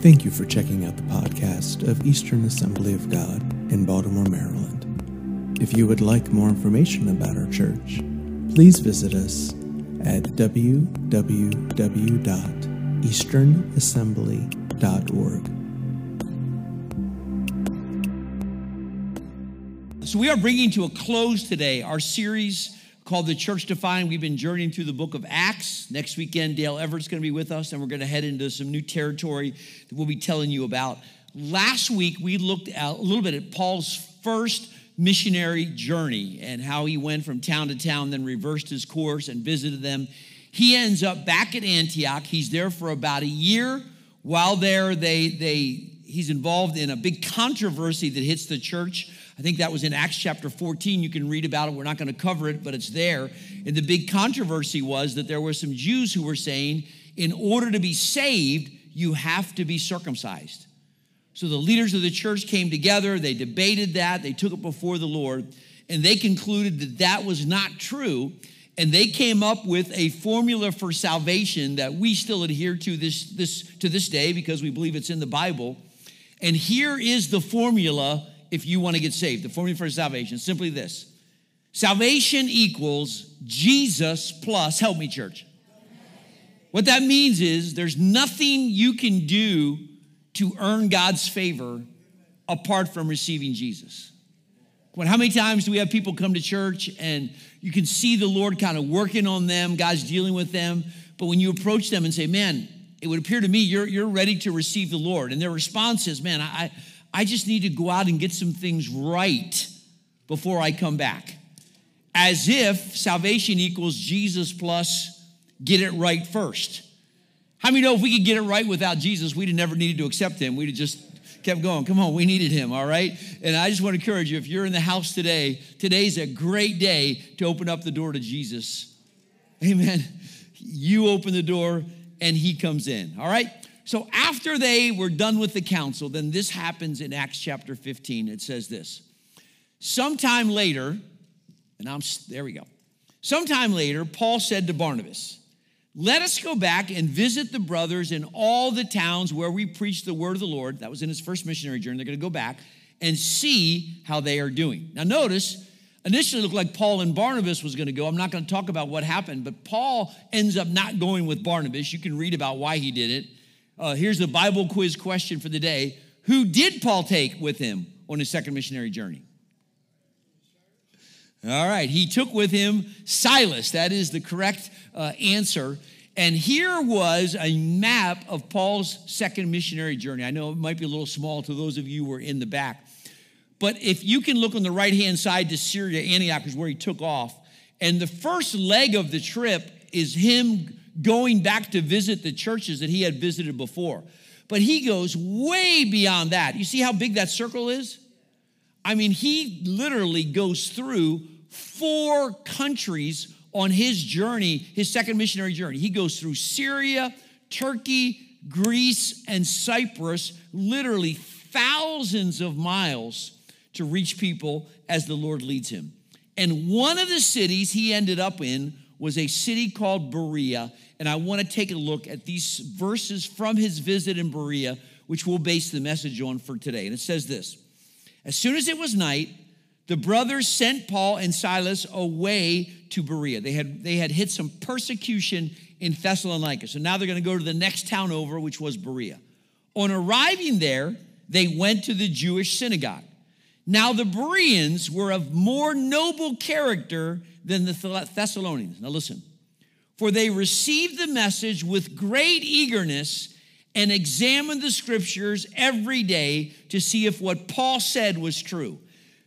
Thank you for checking out the podcast of Eastern Assembly of God in Baltimore, Maryland. If you would like more information about our church, please visit us at www.easternassembly.org. So, we are bringing to a close today our series called The Church Defined. We've been journeying through the book of Acts. Next weekend, Dale Everett's going to be with us, and we're going to head into some new territory that we'll be telling you about. Last week, we looked a little bit at Paul's first missionary journey and how he went from town to town, then reversed his course and visited them. He ends up back at Antioch. He's there for about a year. While there, they, they, he's involved in a big controversy that hits the church. I think that was in Acts chapter 14. You can read about it. We're not going to cover it, but it's there. And the big controversy was that there were some Jews who were saying, in order to be saved, you have to be circumcised. So the leaders of the church came together, they debated that, they took it before the Lord, and they concluded that that was not true. And they came up with a formula for salvation that we still adhere to this, this, to this day because we believe it's in the Bible. And here is the formula if you want to get saved. The formula for salvation simply this salvation equals Jesus plus, help me, church. What that means is there's nothing you can do to earn God's favor apart from receiving Jesus. When how many times do we have people come to church and you can see the Lord kind of working on them, God's dealing with them, but when you approach them and say, "Man, it would appear to me you're you're ready to receive the Lord," and their response is, "Man, I I just need to go out and get some things right before I come back," as if salvation equals Jesus plus get it right first. How many know if we could get it right without Jesus, we'd have never needed to accept him? We'd have just kept going. Come on, we needed him, all right? And I just want to encourage you if you're in the house today, today's a great day to open up the door to Jesus. Amen. You open the door and he comes in, all right? So after they were done with the council, then this happens in Acts chapter 15. It says this Sometime later, and I'm there we go. Sometime later, Paul said to Barnabas, let us go back and visit the brothers in all the towns where we preach the word of the Lord. That was in his first missionary journey. They're going to go back and see how they are doing. Now, notice, initially it looked like Paul and Barnabas was going to go. I'm not going to talk about what happened, but Paul ends up not going with Barnabas. You can read about why he did it. Uh, here's the Bible quiz question for the day Who did Paul take with him on his second missionary journey? All right, he took with him Silas. That is the correct uh, answer. And here was a map of Paul's second missionary journey. I know it might be a little small to those of you who are in the back. But if you can look on the right hand side to Syria, Antioch is where he took off. And the first leg of the trip is him going back to visit the churches that he had visited before. But he goes way beyond that. You see how big that circle is? I mean, he literally goes through four countries on his journey, his second missionary journey. He goes through Syria, Turkey, Greece, and Cyprus, literally thousands of miles to reach people as the Lord leads him. And one of the cities he ended up in was a city called Berea. And I want to take a look at these verses from his visit in Berea, which we'll base the message on for today. And it says this As soon as it was night, the brothers sent Paul and Silas away to Berea. They had, they had hit some persecution in Thessalonica. So now they're going to go to the next town over, which was Berea. On arriving there, they went to the Jewish synagogue. Now, the Bereans were of more noble character than the Thessalonians. Now, listen. For they received the message with great eagerness and examined the scriptures every day to see if what Paul said was true.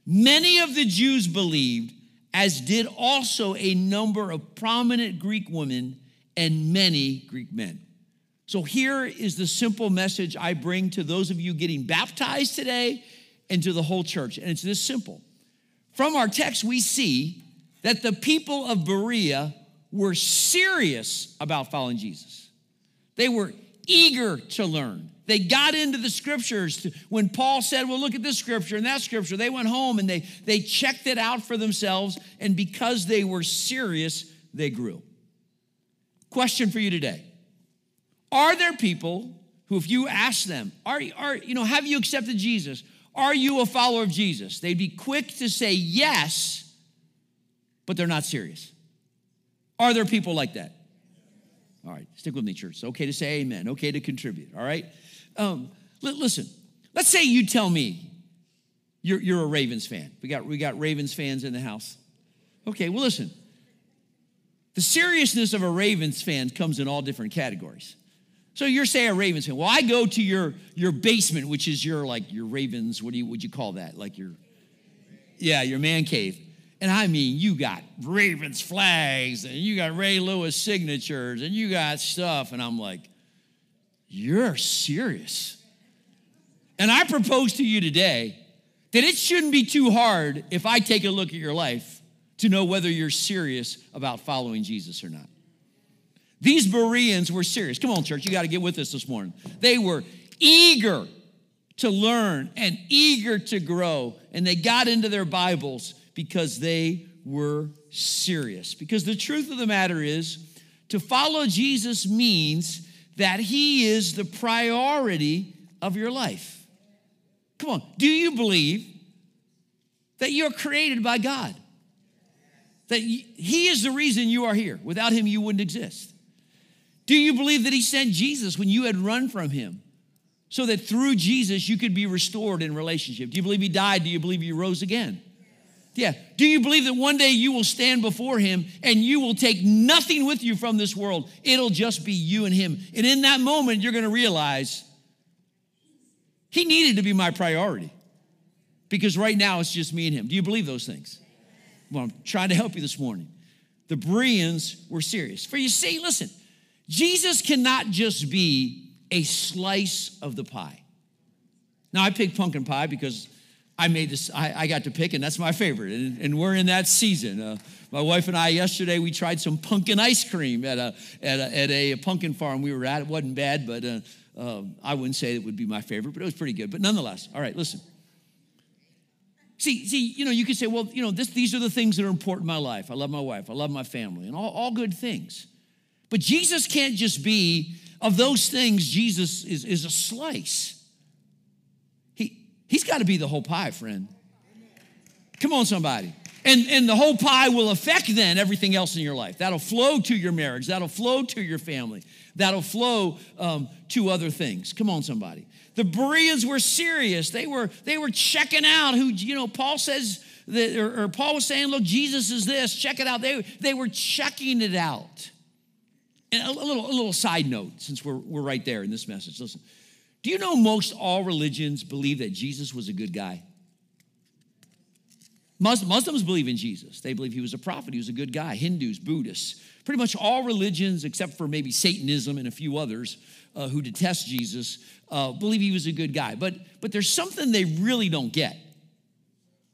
Many of the Jews believed, as did also a number of prominent Greek women and many Greek men. So here is the simple message I bring to those of you getting baptized today and to the whole church. And it's this simple. From our text, we see that the people of Berea were serious about following Jesus. They were eager to learn. They got into the scriptures. To, when Paul said, Well, look at this scripture and that scripture, they went home and they, they checked it out for themselves. And because they were serious, they grew. Question for you today Are there people who, if you ask them, are, are you know, have you accepted Jesus? Are you a follower of Jesus? They'd be quick to say yes, but they're not serious. Are there people like that? All right, stick with me, church. It's okay to say amen, okay to contribute, all right? Um, li- listen, let's say you tell me you're, you're a Ravens fan. We got, we got Ravens fans in the house. Okay, well, listen. The seriousness of a Ravens fan comes in all different categories. So you're say a Ravens fan. Well, I go to your your basement, which is your like your Ravens. What do you would you call that? Like your yeah, your man cave. And I mean, you got Ravens flags, and you got Ray Lewis signatures, and you got stuff. And I'm like, you're serious. And I propose to you today that it shouldn't be too hard if I take a look at your life to know whether you're serious about following Jesus or not. These Bereans were serious. Come on, church, you got to get with us this morning. They were eager to learn and eager to grow, and they got into their Bibles because they were serious. Because the truth of the matter is, to follow Jesus means that he is the priority of your life. Come on, do you believe that you're created by God? That he is the reason you are here. Without him, you wouldn't exist. Do you believe that he sent Jesus when you had run from him? So that through Jesus you could be restored in relationship. Do you believe he died? Do you believe he rose again? Yeah. Do you believe that one day you will stand before him and you will take nothing with you from this world? It'll just be you and him. And in that moment, you're going to realize he needed to be my priority because right now it's just me and him. Do you believe those things? Well, I'm trying to help you this morning. The Bereans were serious. For you see, listen, Jesus cannot just be a slice of the pie. Now, I picked pumpkin pie because I made this, I, I got to pick, and that's my favorite. And, and we're in that season. Uh, my wife and I, yesterday, we tried some pumpkin ice cream at a, at a, at a pumpkin farm we were at. It wasn't bad, but uh, uh, I wouldn't say it would be my favorite, but it was pretty good. But nonetheless, all right, listen. See, see, you know, you could say, well, you know, this, these are the things that are important in my life. I love my wife, I love my family, and all, all good things. But Jesus can't just be, of those things, Jesus is, is a slice. He, he's got to be the whole pie, friend. Come on, somebody. And, and the whole pie will affect then everything else in your life. That'll flow to your marriage. That'll flow to your family. That'll flow um, to other things. Come on, somebody. The Bereans were serious. They were, they were checking out who, you know, Paul says, that, or, or Paul was saying, look, Jesus is this, check it out. They, they were checking it out. And a little, a little side note, since we're, we're right there in this message. Listen, do you know most all religions believe that Jesus was a good guy? Muslims believe in Jesus. They believe he was a prophet, he was a good guy. Hindus, Buddhists, pretty much all religions, except for maybe Satanism and a few others uh, who detest Jesus, uh, believe he was a good guy. But, but there's something they really don't get.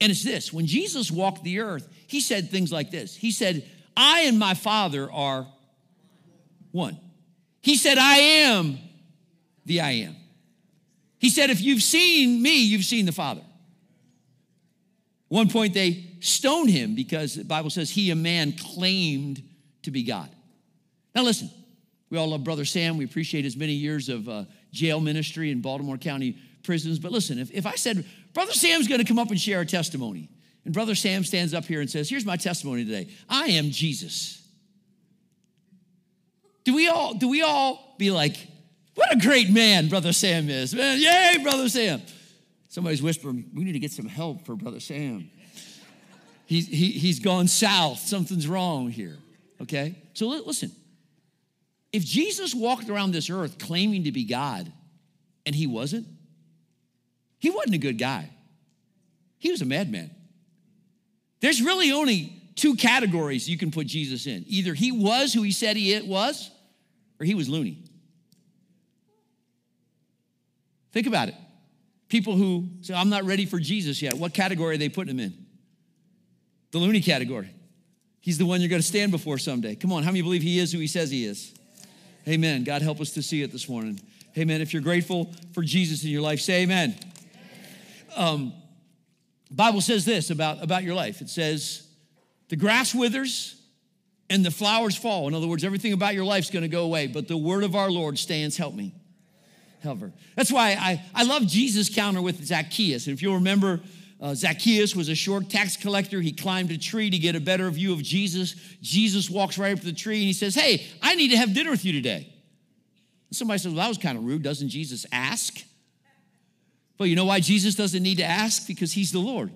And it's this when Jesus walked the earth, he said things like this He said, I and my Father are one. He said, I am the I am. He said, if you've seen me, you've seen the Father. One point they stoned him because the Bible says he, a man, claimed to be God. Now listen, we all love Brother Sam. We appreciate his many years of uh, jail ministry in Baltimore County prisons. But listen, if, if I said, Brother Sam's going to come up and share a testimony, and Brother Sam stands up here and says, Here's my testimony today I am Jesus. Do we all do we all be like, what a great man Brother Sam is, man? Yay, Brother Sam. Somebody's whispering, we need to get some help for Brother Sam. He's, he, he's gone south. Something's wrong here. Okay? So listen. If Jesus walked around this earth claiming to be God and he wasn't, he wasn't a good guy. He was a madman. There's really only two categories you can put Jesus in. Either he was who he said he was, or he was loony. Think about it. People who say, I'm not ready for Jesus yet, what category are they putting him in? The loony category. He's the one you're going to stand before someday. Come on, how many believe he is who he says he is? Amen. God help us to see it this morning. Amen. If you're grateful for Jesus in your life, say amen. Um, Bible says this about, about your life. It says, the grass withers and the flowers fall. In other words, everything about your life is going to go away, but the word of our Lord stands. Help me. Ever. That's why I, I love Jesus' counter with Zacchaeus. And if you'll remember, uh, Zacchaeus was a short tax collector. He climbed a tree to get a better view of Jesus. Jesus walks right up to the tree and he says, Hey, I need to have dinner with you today. And somebody says, Well, that was kind of rude. Doesn't Jesus ask? Well, you know why Jesus doesn't need to ask? Because he's the Lord.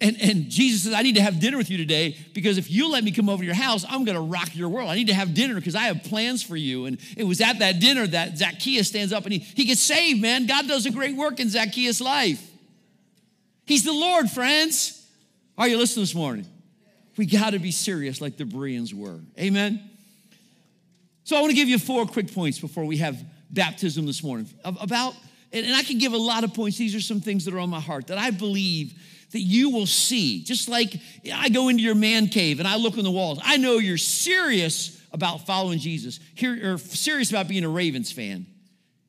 And, and Jesus says, I need to have dinner with you today because if you let me come over to your house, I'm going to rock your world. I need to have dinner because I have plans for you. And it was at that dinner that Zacchaeus stands up and he, he gets saved, man. God does a great work in Zacchaeus' life. He's the Lord, friends. Are you listening this morning? We got to be serious like the Bereans were. Amen. So I want to give you four quick points before we have baptism this morning about, and I can give a lot of points. These are some things that are on my heart that I believe that you will see. Just like I go into your man cave and I look on the walls, I know you're serious about following Jesus, here, or serious about being a Ravens fan.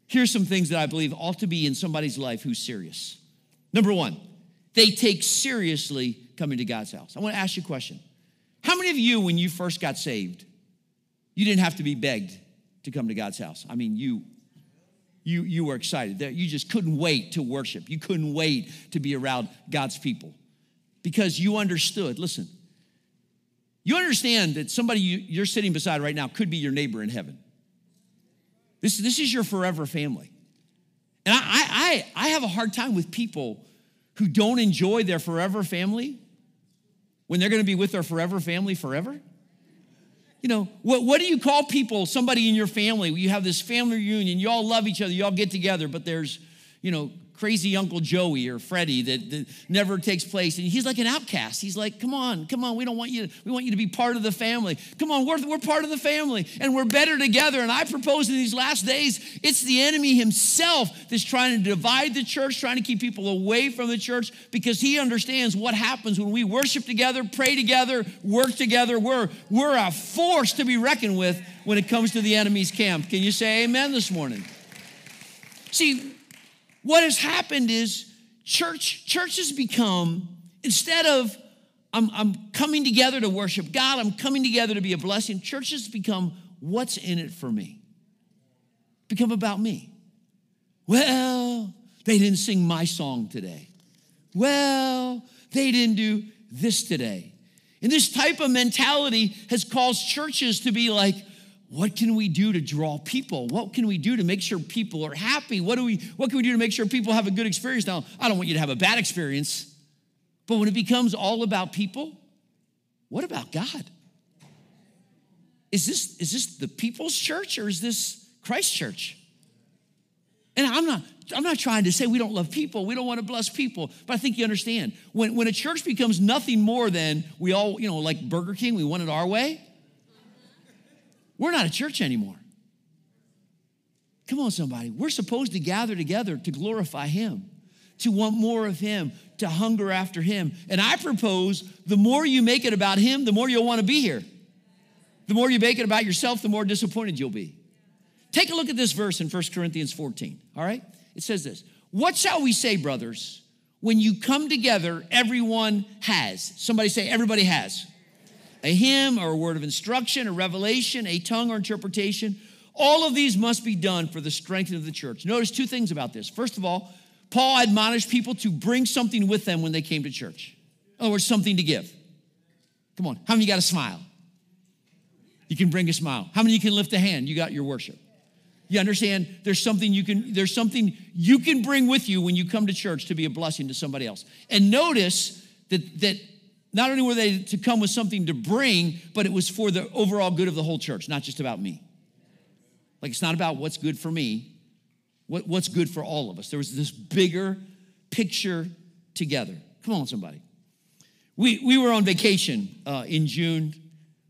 Here's some things that I believe ought to be in somebody's life who's serious. Number one, they take seriously coming to God's house. I want to ask you a question. How many of you, when you first got saved, you didn't have to be begged to come to God's house? I mean, you you, you were excited. You just couldn't wait to worship. You couldn't wait to be around God's people because you understood. Listen, you understand that somebody you're sitting beside right now could be your neighbor in heaven. This, this is your forever family. And I, I, I have a hard time with people who don't enjoy their forever family when they're going to be with their forever family forever. You know, what, what do you call people, somebody in your family? You have this family reunion, you all love each other, you all get together, but there's, you know, crazy Uncle Joey or Freddie that, that, never takes place. And he's like an outcast. He's like, come on, come on, we don't want you to, we want you to be part of the family. Come on, we're, we're part of the family and we're better together. And I propose in these last days, it's the enemy himself that's trying to divide the church, trying to keep people away from the church because he understands what happens when we worship together, pray together, work together. We're, we're a force to be reckoned with when it comes to the enemy's camp. Can you say amen this morning? See, what has happened is church, church has become, instead of I'm, I'm coming together to worship God, I'm coming together to be a blessing, church has become what's in it for me? Become about me. Well, they didn't sing my song today. Well, they didn't do this today. And this type of mentality has caused churches to be like, what can we do to draw people? What can we do to make sure people are happy? What do we what can we do to make sure people have a good experience? Now, I don't want you to have a bad experience. But when it becomes all about people, what about God? Is this is this the people's church or is this Christ church? And I'm not I'm not trying to say we don't love people, we don't want to bless people, but I think you understand. When when a church becomes nothing more than we all, you know, like Burger King, we want it our way we're not a church anymore. Come on, somebody. We're supposed to gather together to glorify Him, to want more of Him, to hunger after Him. And I propose the more you make it about Him, the more you'll want to be here. The more you make it about yourself, the more disappointed you'll be. Take a look at this verse in 1 Corinthians 14, all right? It says this What shall we say, brothers? When you come together, everyone has. Somebody say, everybody has a hymn or a word of instruction, a revelation, a tongue or interpretation. All of these must be done for the strength of the church. Notice two things about this. First of all, Paul admonished people to bring something with them when they came to church. In other words, something to give. Come on, how many got a smile? You can bring a smile. How many you can lift a hand? You got your worship. You understand? There's something you can there's something you can bring with you when you come to church to be a blessing to somebody else. And notice that that not only were they to come with something to bring, but it was for the overall good of the whole church, not just about me. Like it's not about what's good for me, what, what's good for all of us. There was this bigger picture together. Come on, somebody. We, we were on vacation uh, in June,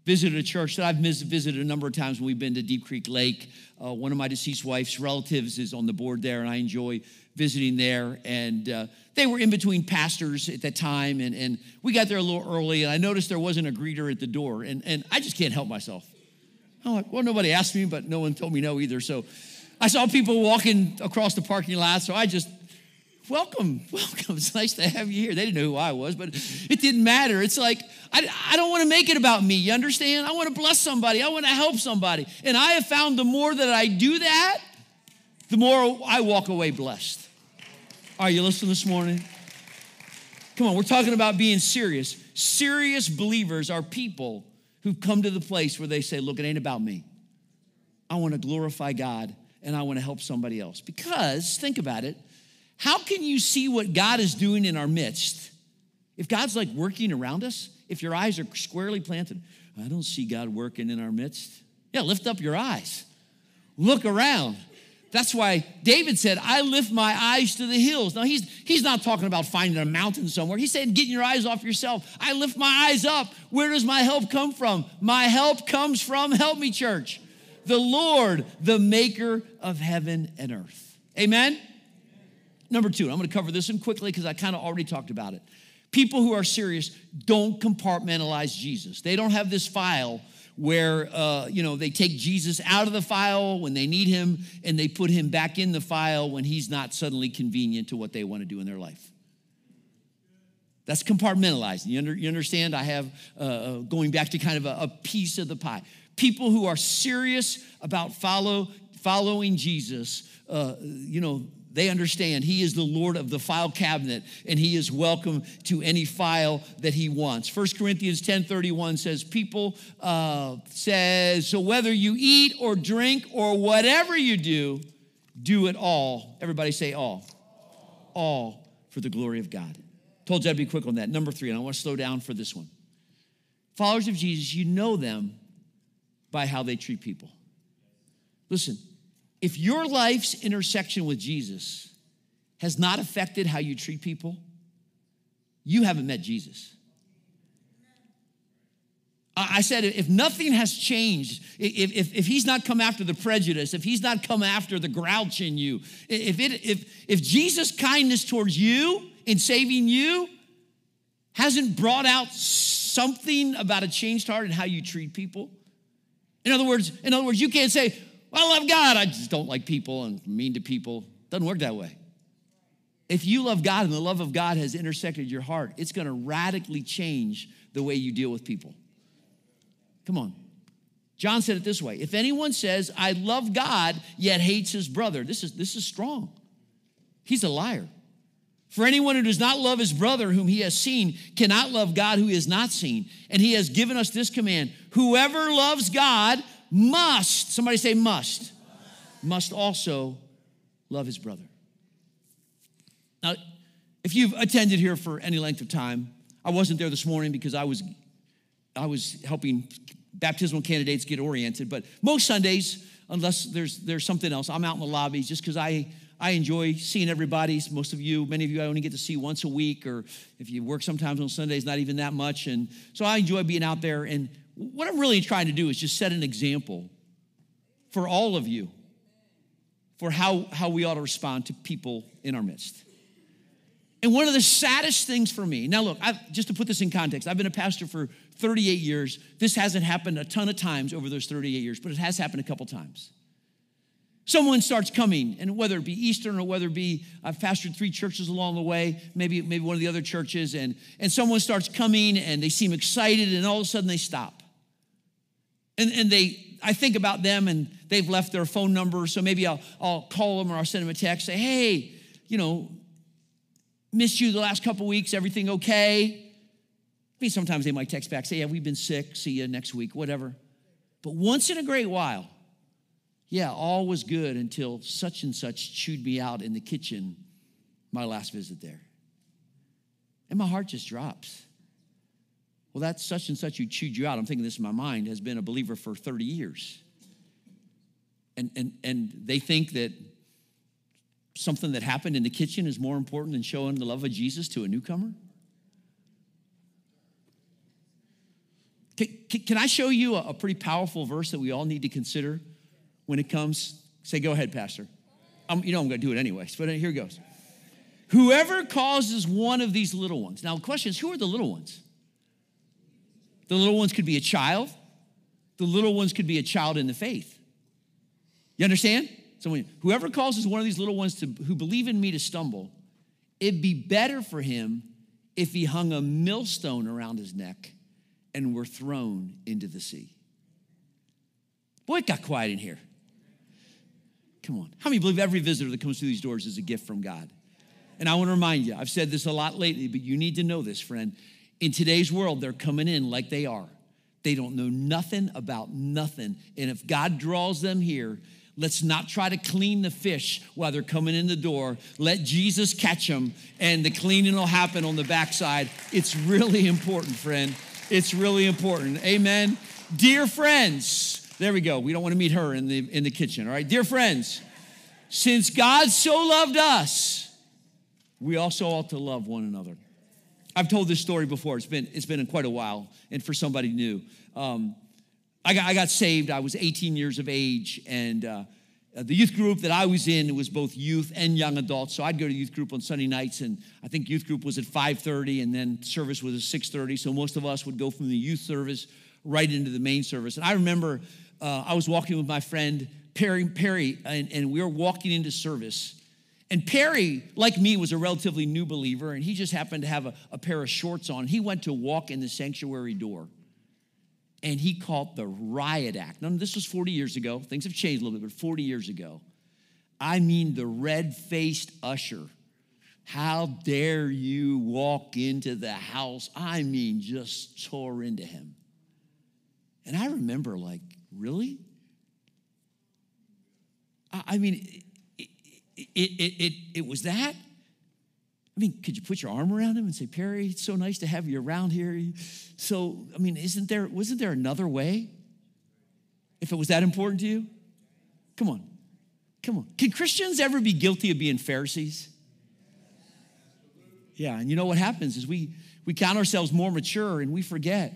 visited a church that I've visited a number of times when we've been to Deep Creek Lake. Uh, one of my deceased wife's relatives is on the board there, and I enjoy visiting there. And uh, they were in between pastors at that time. And, and we got there a little early, and I noticed there wasn't a greeter at the door. And, and I just can't help myself. I'm like, well, nobody asked me, but no one told me no either. So I saw people walking across the parking lot, so I just welcome, welcome. It's nice to have you here. They didn't know who I was, but it didn't matter. It's like, I, I don't want to make it about me. You understand? I want to bless somebody. I want to help somebody. And I have found the more that I do that, the more I walk away blessed. Are you listening this morning? Come on, we're talking about being serious. Serious believers are people who've come to the place where they say, Look, it ain't about me. I want to glorify God and I want to help somebody else. Because, think about it, how can you see what God is doing in our midst if God's like working around us? If your eyes are squarely planted, I don't see God working in our midst. Yeah, lift up your eyes, look around. That's why David said, I lift my eyes to the hills. Now, he's, he's not talking about finding a mountain somewhere. He's saying, getting your eyes off yourself. I lift my eyes up. Where does my help come from? My help comes from, help me, church, the Lord, the maker of heaven and earth. Amen? Number two, I'm going to cover this one quickly because I kind of already talked about it. People who are serious don't compartmentalize Jesus. They don't have this file where uh, you know they take Jesus out of the file when they need him, and they put him back in the file when he's not suddenly convenient to what they want to do in their life. That's compartmentalizing. You, under, you understand? I have uh, uh going back to kind of a, a piece of the pie. People who are serious about follow following Jesus, uh, you know, they understand he is the Lord of the file cabinet and he is welcome to any file that he wants. 1 Corinthians 10:31 says, People uh, says, so whether you eat or drink or whatever you do, do it all. Everybody say all. All for the glory of God. Told you I'd be quick on that. Number three, and I want to slow down for this one. Followers of Jesus, you know them by how they treat people. Listen, if your life's intersection with Jesus has not affected how you treat people, you haven't met Jesus. I said, if nothing has changed, if, if, if, he's not come after the prejudice, if he's not come after the grouch in you, if, it, if, if Jesus' kindness towards you in saving you hasn't brought out something about a changed heart and how you treat people, in other words, in other words, you can't say, I love God. I just don't like people and mean to people. Doesn't work that way. If you love God and the love of God has intersected your heart, it's going to radically change the way you deal with people. Come on. John said it this way If anyone says, I love God, yet hates his brother, this is, this is strong. He's a liar. For anyone who does not love his brother whom he has seen cannot love God who he has not seen. And he has given us this command whoever loves God must, somebody say must, must also love his brother. Now, if you've attended here for any length of time, I wasn't there this morning because I was I was helping baptismal candidates get oriented, but most Sundays, unless there's there's something else, I'm out in the lobby just because I I enjoy seeing everybody. Most of you, many of you, I only get to see once a week, or if you work sometimes on Sundays, not even that much. And so I enjoy being out there. And what I'm really trying to do is just set an example for all of you for how, how we ought to respond to people in our midst. And one of the saddest things for me, now look, I've, just to put this in context, I've been a pastor for 38 years. This hasn't happened a ton of times over those 38 years, but it has happened a couple times. Someone starts coming, and whether it be Eastern or whether it be, I've pastored three churches along the way, maybe, maybe one of the other churches, and, and someone starts coming and they seem excited, and all of a sudden they stop. And, and they, I think about them and they've left their phone number, so maybe I'll, I'll call them or I'll send them a text, say, hey, you know, missed you the last couple weeks, everything okay? I mean, sometimes they might text back, say, yeah, we've been sick, see you next week, whatever. But once in a great while, yeah, all was good until such and such chewed me out in the kitchen my last visit there. And my heart just drops. Well, that's such and such who chewed you out. I'm thinking this in my mind, has been a believer for 30 years. And, and, and they think that something that happened in the kitchen is more important than showing the love of Jesus to a newcomer? Can, can I show you a, pretty powerful verse that we all need to consider when it comes? Say, go ahead, Pastor. I'm, you know I'm going to do it anyways, but here it goes. Whoever causes one of these little ones. Now, the question is, who are the little ones? The little ones could be a child. The little ones could be a child in the faith. You understand? So whoever causes one of these little ones to, who believe in me to stumble, it'd be better for him if he hung a millstone around his neck and were thrown into the sea. Boy, it got quiet in here. Come on. How many believe every visitor that comes through these doors is a gift from God? And I want to remind you, I've said this a lot lately, but you need to know this, friend. In today's world, they're coming in like they are. They don't know nothing about nothing. And if God draws them here, let's not try to clean the fish while they're coming in the door. Let Jesus catch them, and the cleaning will happen on the backside. It's really important, friend. It's really important. Amen. Dear friends, there we go. We don't want to meet her in the in the kitchen. All right, dear friends, since God so loved us, we also ought to love one another. I've told this story before. It's been it's been quite a while, and for somebody new, um, I got I got saved. I was 18 years of age, and uh, the youth group that I was in was both youth and young adults. So I'd go to youth group on Sunday nights, and I think youth group was at 5:30, and then service was at 6:30. So most of us would go from the youth service right into the main service. And I remember uh, I was walking with my friend Perry, Perry and, and we were walking into service. And Perry, like me, was a relatively new believer, and he just happened to have a, a pair of shorts on. He went to walk in the sanctuary door, and he caught the riot act. Now, this was 40 years ago. Things have changed a little bit, but 40 years ago. I mean, the red faced usher. How dare you walk into the house? I mean, just tore into him. And I remember, like, really? I mean, it, it, it, it, was that. I mean, could you put your arm around him and say, Perry, it's so nice to have you around here. So, I mean, isn't there, wasn't there another way? If it was that important to you? Come on. Come on. Can Christians ever be guilty of being Pharisees? Yeah, and you know what happens is we we count ourselves more mature and we forget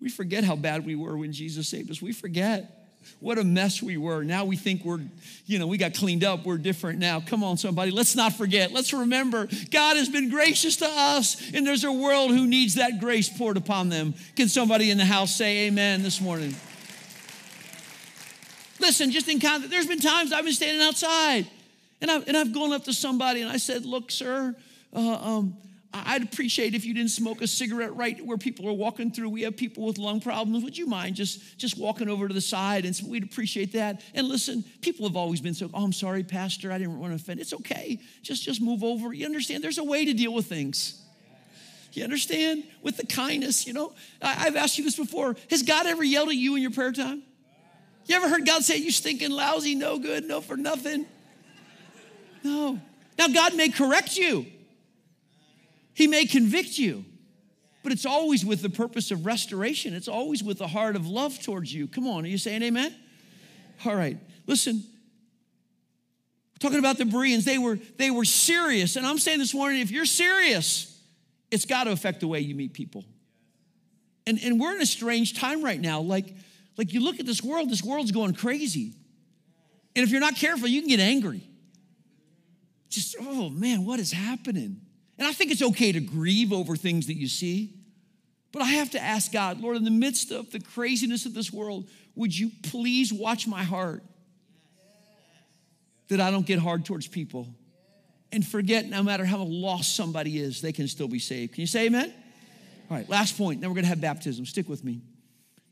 we forget how bad we were when Jesus saved us. We forget what a mess we were. Now we think we're, you know, we got cleaned up. We're different now. Come on, somebody. Let's not forget. Let's remember God has been gracious to us, and there's a world who needs that grace poured upon them. Can somebody in the house say amen this morning? Listen, just in context, there's been times I've been standing outside and I've, and I've gone up to somebody and I said, Look, sir, uh, um, I'd appreciate if you didn't smoke a cigarette right where people are walking through. We have people with lung problems. Would you mind just, just walking over to the side? And so we'd appreciate that. And listen, people have always been so, oh, I'm sorry, Pastor, I didn't want to offend. It's okay. Just, just move over. You understand? There's a way to deal with things. You understand? With the kindness, you know. I've asked you this before. Has God ever yelled at you in your prayer time? You ever heard God say, you stinking lousy, no good, no for nothing? No. Now, God may correct you. He may convict you, but it's always with the purpose of restoration. It's always with the heart of love towards you. Come on, are you saying amen? All right, listen. Talking about the Bereans, they were they were serious, and I'm saying this morning, if you're serious, it's got to affect the way you meet people. And and we're in a strange time right now. Like like you look at this world, this world's going crazy, and if you're not careful, you can get angry. Just oh man, what is happening? And I think it's okay to grieve over things that you see. But I have to ask God, Lord, in the midst of the craziness of this world, would you please watch my heart that I don't get hard towards people and forget no matter how lost somebody is, they can still be saved. Can you say amen? All right, last point, then we're gonna have baptism. Stick with me.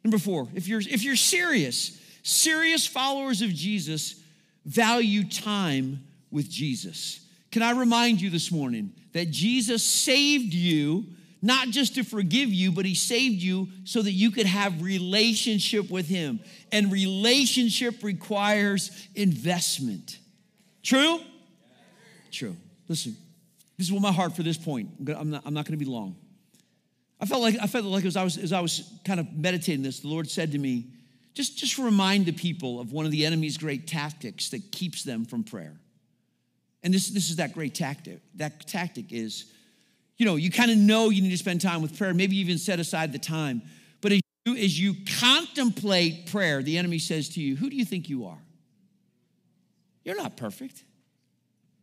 Number four, if you're if you're serious, serious followers of Jesus value time with Jesus. Can I remind you this morning that Jesus saved you not just to forgive you, but he saved you so that you could have relationship with him. And relationship requires investment. True? True. Listen, this is what my heart for this point. I'm not, I'm not going to be long. I felt like I felt like as I was as I was kind of meditating this, the Lord said to me, just just remind the people of one of the enemy's great tactics that keeps them from prayer. And this, this is that great tactic. That tactic is, you know, you kind of know you need to spend time with prayer, maybe even set aside the time. But as you, as you contemplate prayer, the enemy says to you, Who do you think you are? You're not perfect.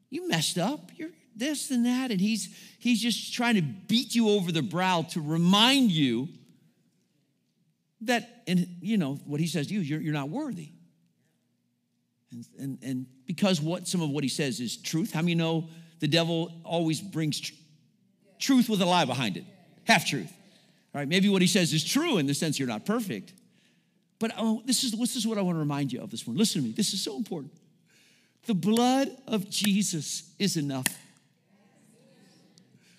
You messed up. You're this and that. And he's, he's just trying to beat you over the brow to remind you that, and you know, what he says to you, you're, you're not worthy. And, and, and because what some of what he says is truth, how many know the devil always brings tr- truth with a lie behind it? Half truth. All right, maybe what he says is true in the sense you're not perfect. But oh, this, is, this is what I want to remind you of this morning. Listen to me, this is so important. The blood of Jesus is enough.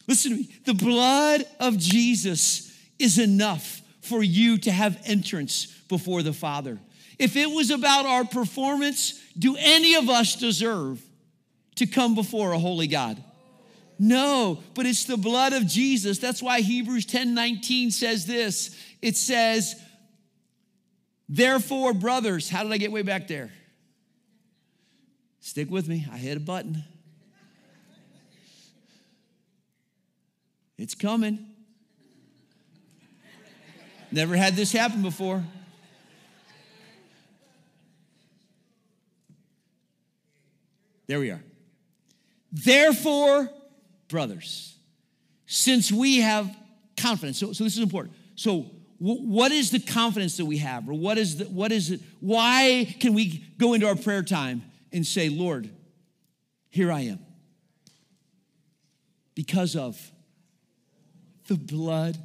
Listen to me. The blood of Jesus is enough for you to have entrance before the Father. If it was about our performance, do any of us deserve to come before a holy God? No, but it's the blood of Jesus. That's why Hebrews 10 19 says this. It says, Therefore, brothers, how did I get way back there? Stick with me. I hit a button. It's coming. Never had this happen before. There we are. Therefore, brothers, since we have confidence, so, so this is important. So, w- what is the confidence that we have? Or what is the, what is it? Why can we go into our prayer time and say, Lord, here I am? Because of the blood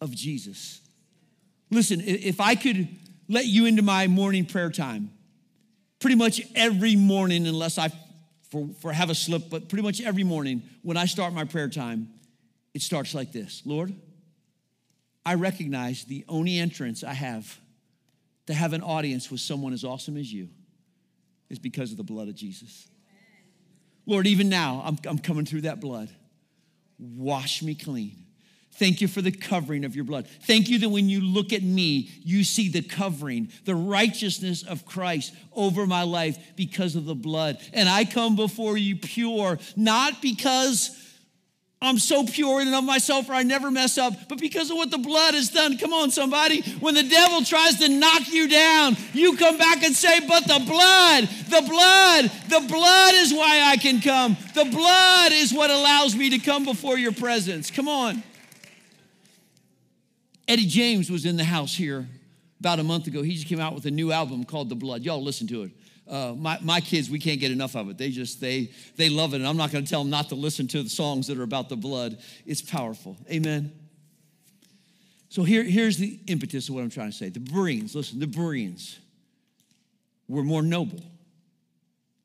of Jesus. Listen, if I could let you into my morning prayer time, pretty much every morning, unless I for, for have a slip, but pretty much every morning when I start my prayer time, it starts like this Lord, I recognize the only entrance I have to have an audience with someone as awesome as you is because of the blood of Jesus. Lord, even now, I'm, I'm coming through that blood. Wash me clean. Thank you for the covering of your blood. Thank you that when you look at me, you see the covering, the righteousness of Christ over my life because of the blood. And I come before you pure, not because I'm so pure in and of myself or I never mess up, but because of what the blood has done. Come on, somebody. When the devil tries to knock you down, you come back and say, But the blood, the blood, the blood is why I can come. The blood is what allows me to come before your presence. Come on. Eddie James was in the house here about a month ago. He just came out with a new album called The Blood. Y'all listen to it. Uh, my, my kids, we can't get enough of it. They just, they, they love it. And I'm not going to tell them not to listen to the songs that are about the blood. It's powerful. Amen. So here, here's the impetus of what I'm trying to say. The Bereans, listen, the Bereans were more noble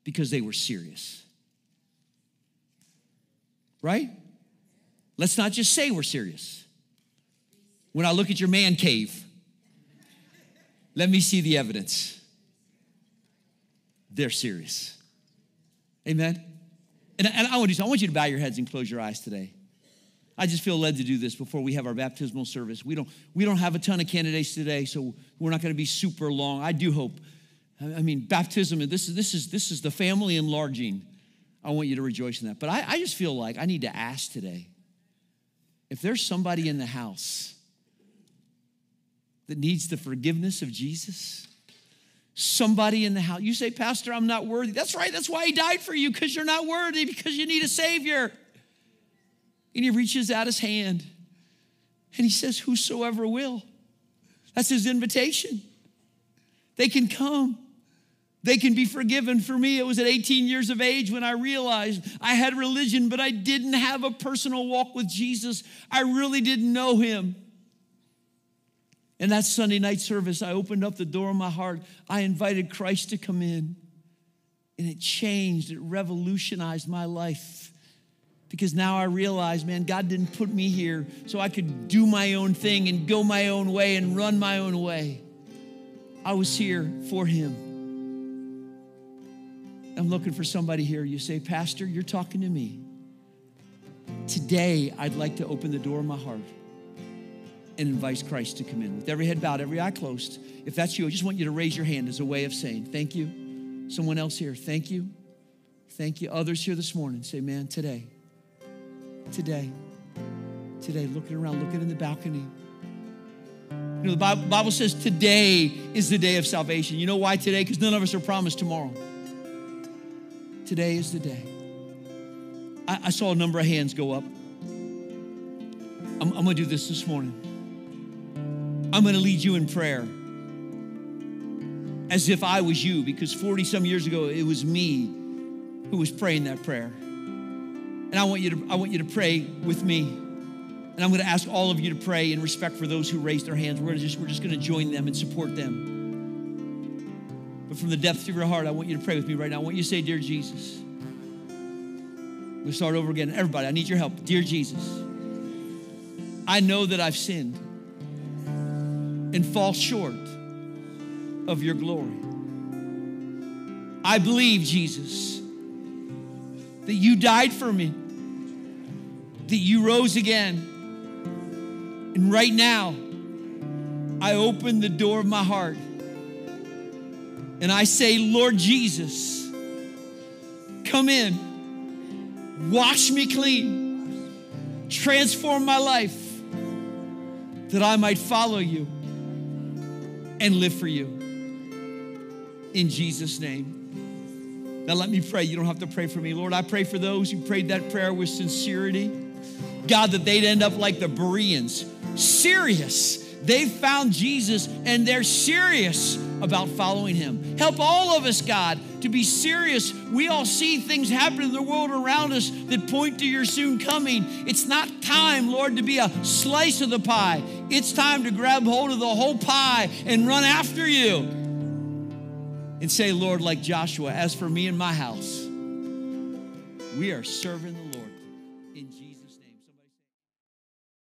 because they were serious. Right? Let's not just say we're serious when I look at your man cave, let me see the evidence. They're serious. Amen. And, and I, want you, I want you to bow your heads and close your eyes today. I just feel led to do this before we have our baptismal service. We don't, we don't have a ton of candidates today, so we're not going to be super long. I do hope. I mean, baptism, this is, this is, this is the family enlarging. I want you to rejoice in that. But I, I just feel like I need to ask today if there's somebody in the house that needs the forgiveness of Jesus? Somebody in the house. You say, Pastor, I'm not worthy. That's right. That's why he died for you, because you're not worthy, because you need a Savior. And he reaches out his hand and he says, Whosoever will. That's his invitation. They can come. They can be forgiven. For me, it was at 18 years of age when I realized I had religion, but I didn't have a personal walk with Jesus. I really didn't know him. In that Sunday night service, I opened up the door of my heart. I invited Christ to come in. And it changed, it revolutionized my life. Because now I realize, man, God didn't put me here so I could do my own thing and go my own way and run my own way. I was here for Him. I'm looking for somebody here. You say, Pastor, you're talking to me. Today, I'd like to open the door of my heart and invites Christ to come in. With every head bowed, every eye closed. If that's you, I just want you to raise your hand as a way of saying, Thank you. Someone else here, thank you. Thank you. Others here this morning, say, Man, today, today, today, looking around, looking in the balcony. You know, the Bible, says today is the day of salvation. You know why today? Because none of us are promised tomorrow. Today is the day. I, I saw a number of hands go up. I'm, I'm going to do this this morning. I'm going to lead you in prayer as if I was you, because 40 some years ago, it was me who was praying that prayer. And I want you to, I want you to pray with me. And I'm going to ask all of you to pray in respect for those who raised their hands. We're, just, we're just going to join them and support them. But from the depths of your heart, I want you to pray with me right now. I want you to say, Dear Jesus. We'll start over again. Everybody, I need your help. Dear Jesus, I know that I've sinned and fall short of your glory. I believe, Jesus, that you died for me, that you rose again. And right now, I open the door of my heart and I say, Lord Jesus, come in, wash me clean, transform my life that I might follow you and live for you. In Jesus' name. Now, let me pray. You don't have to pray for me. Lord, I pray for those who prayed that prayer with sincerity. God, that they'd end up like the Bereans, serious. They've found Jesus and they're serious about following him. Help all of us, God, to be serious. We all see things happen in the world around us that point to your soon coming. It's not time, Lord, to be a slice of the pie. It's time to grab hold of the whole pie and run after you and say, Lord, like Joshua, as for me and my house, we are serving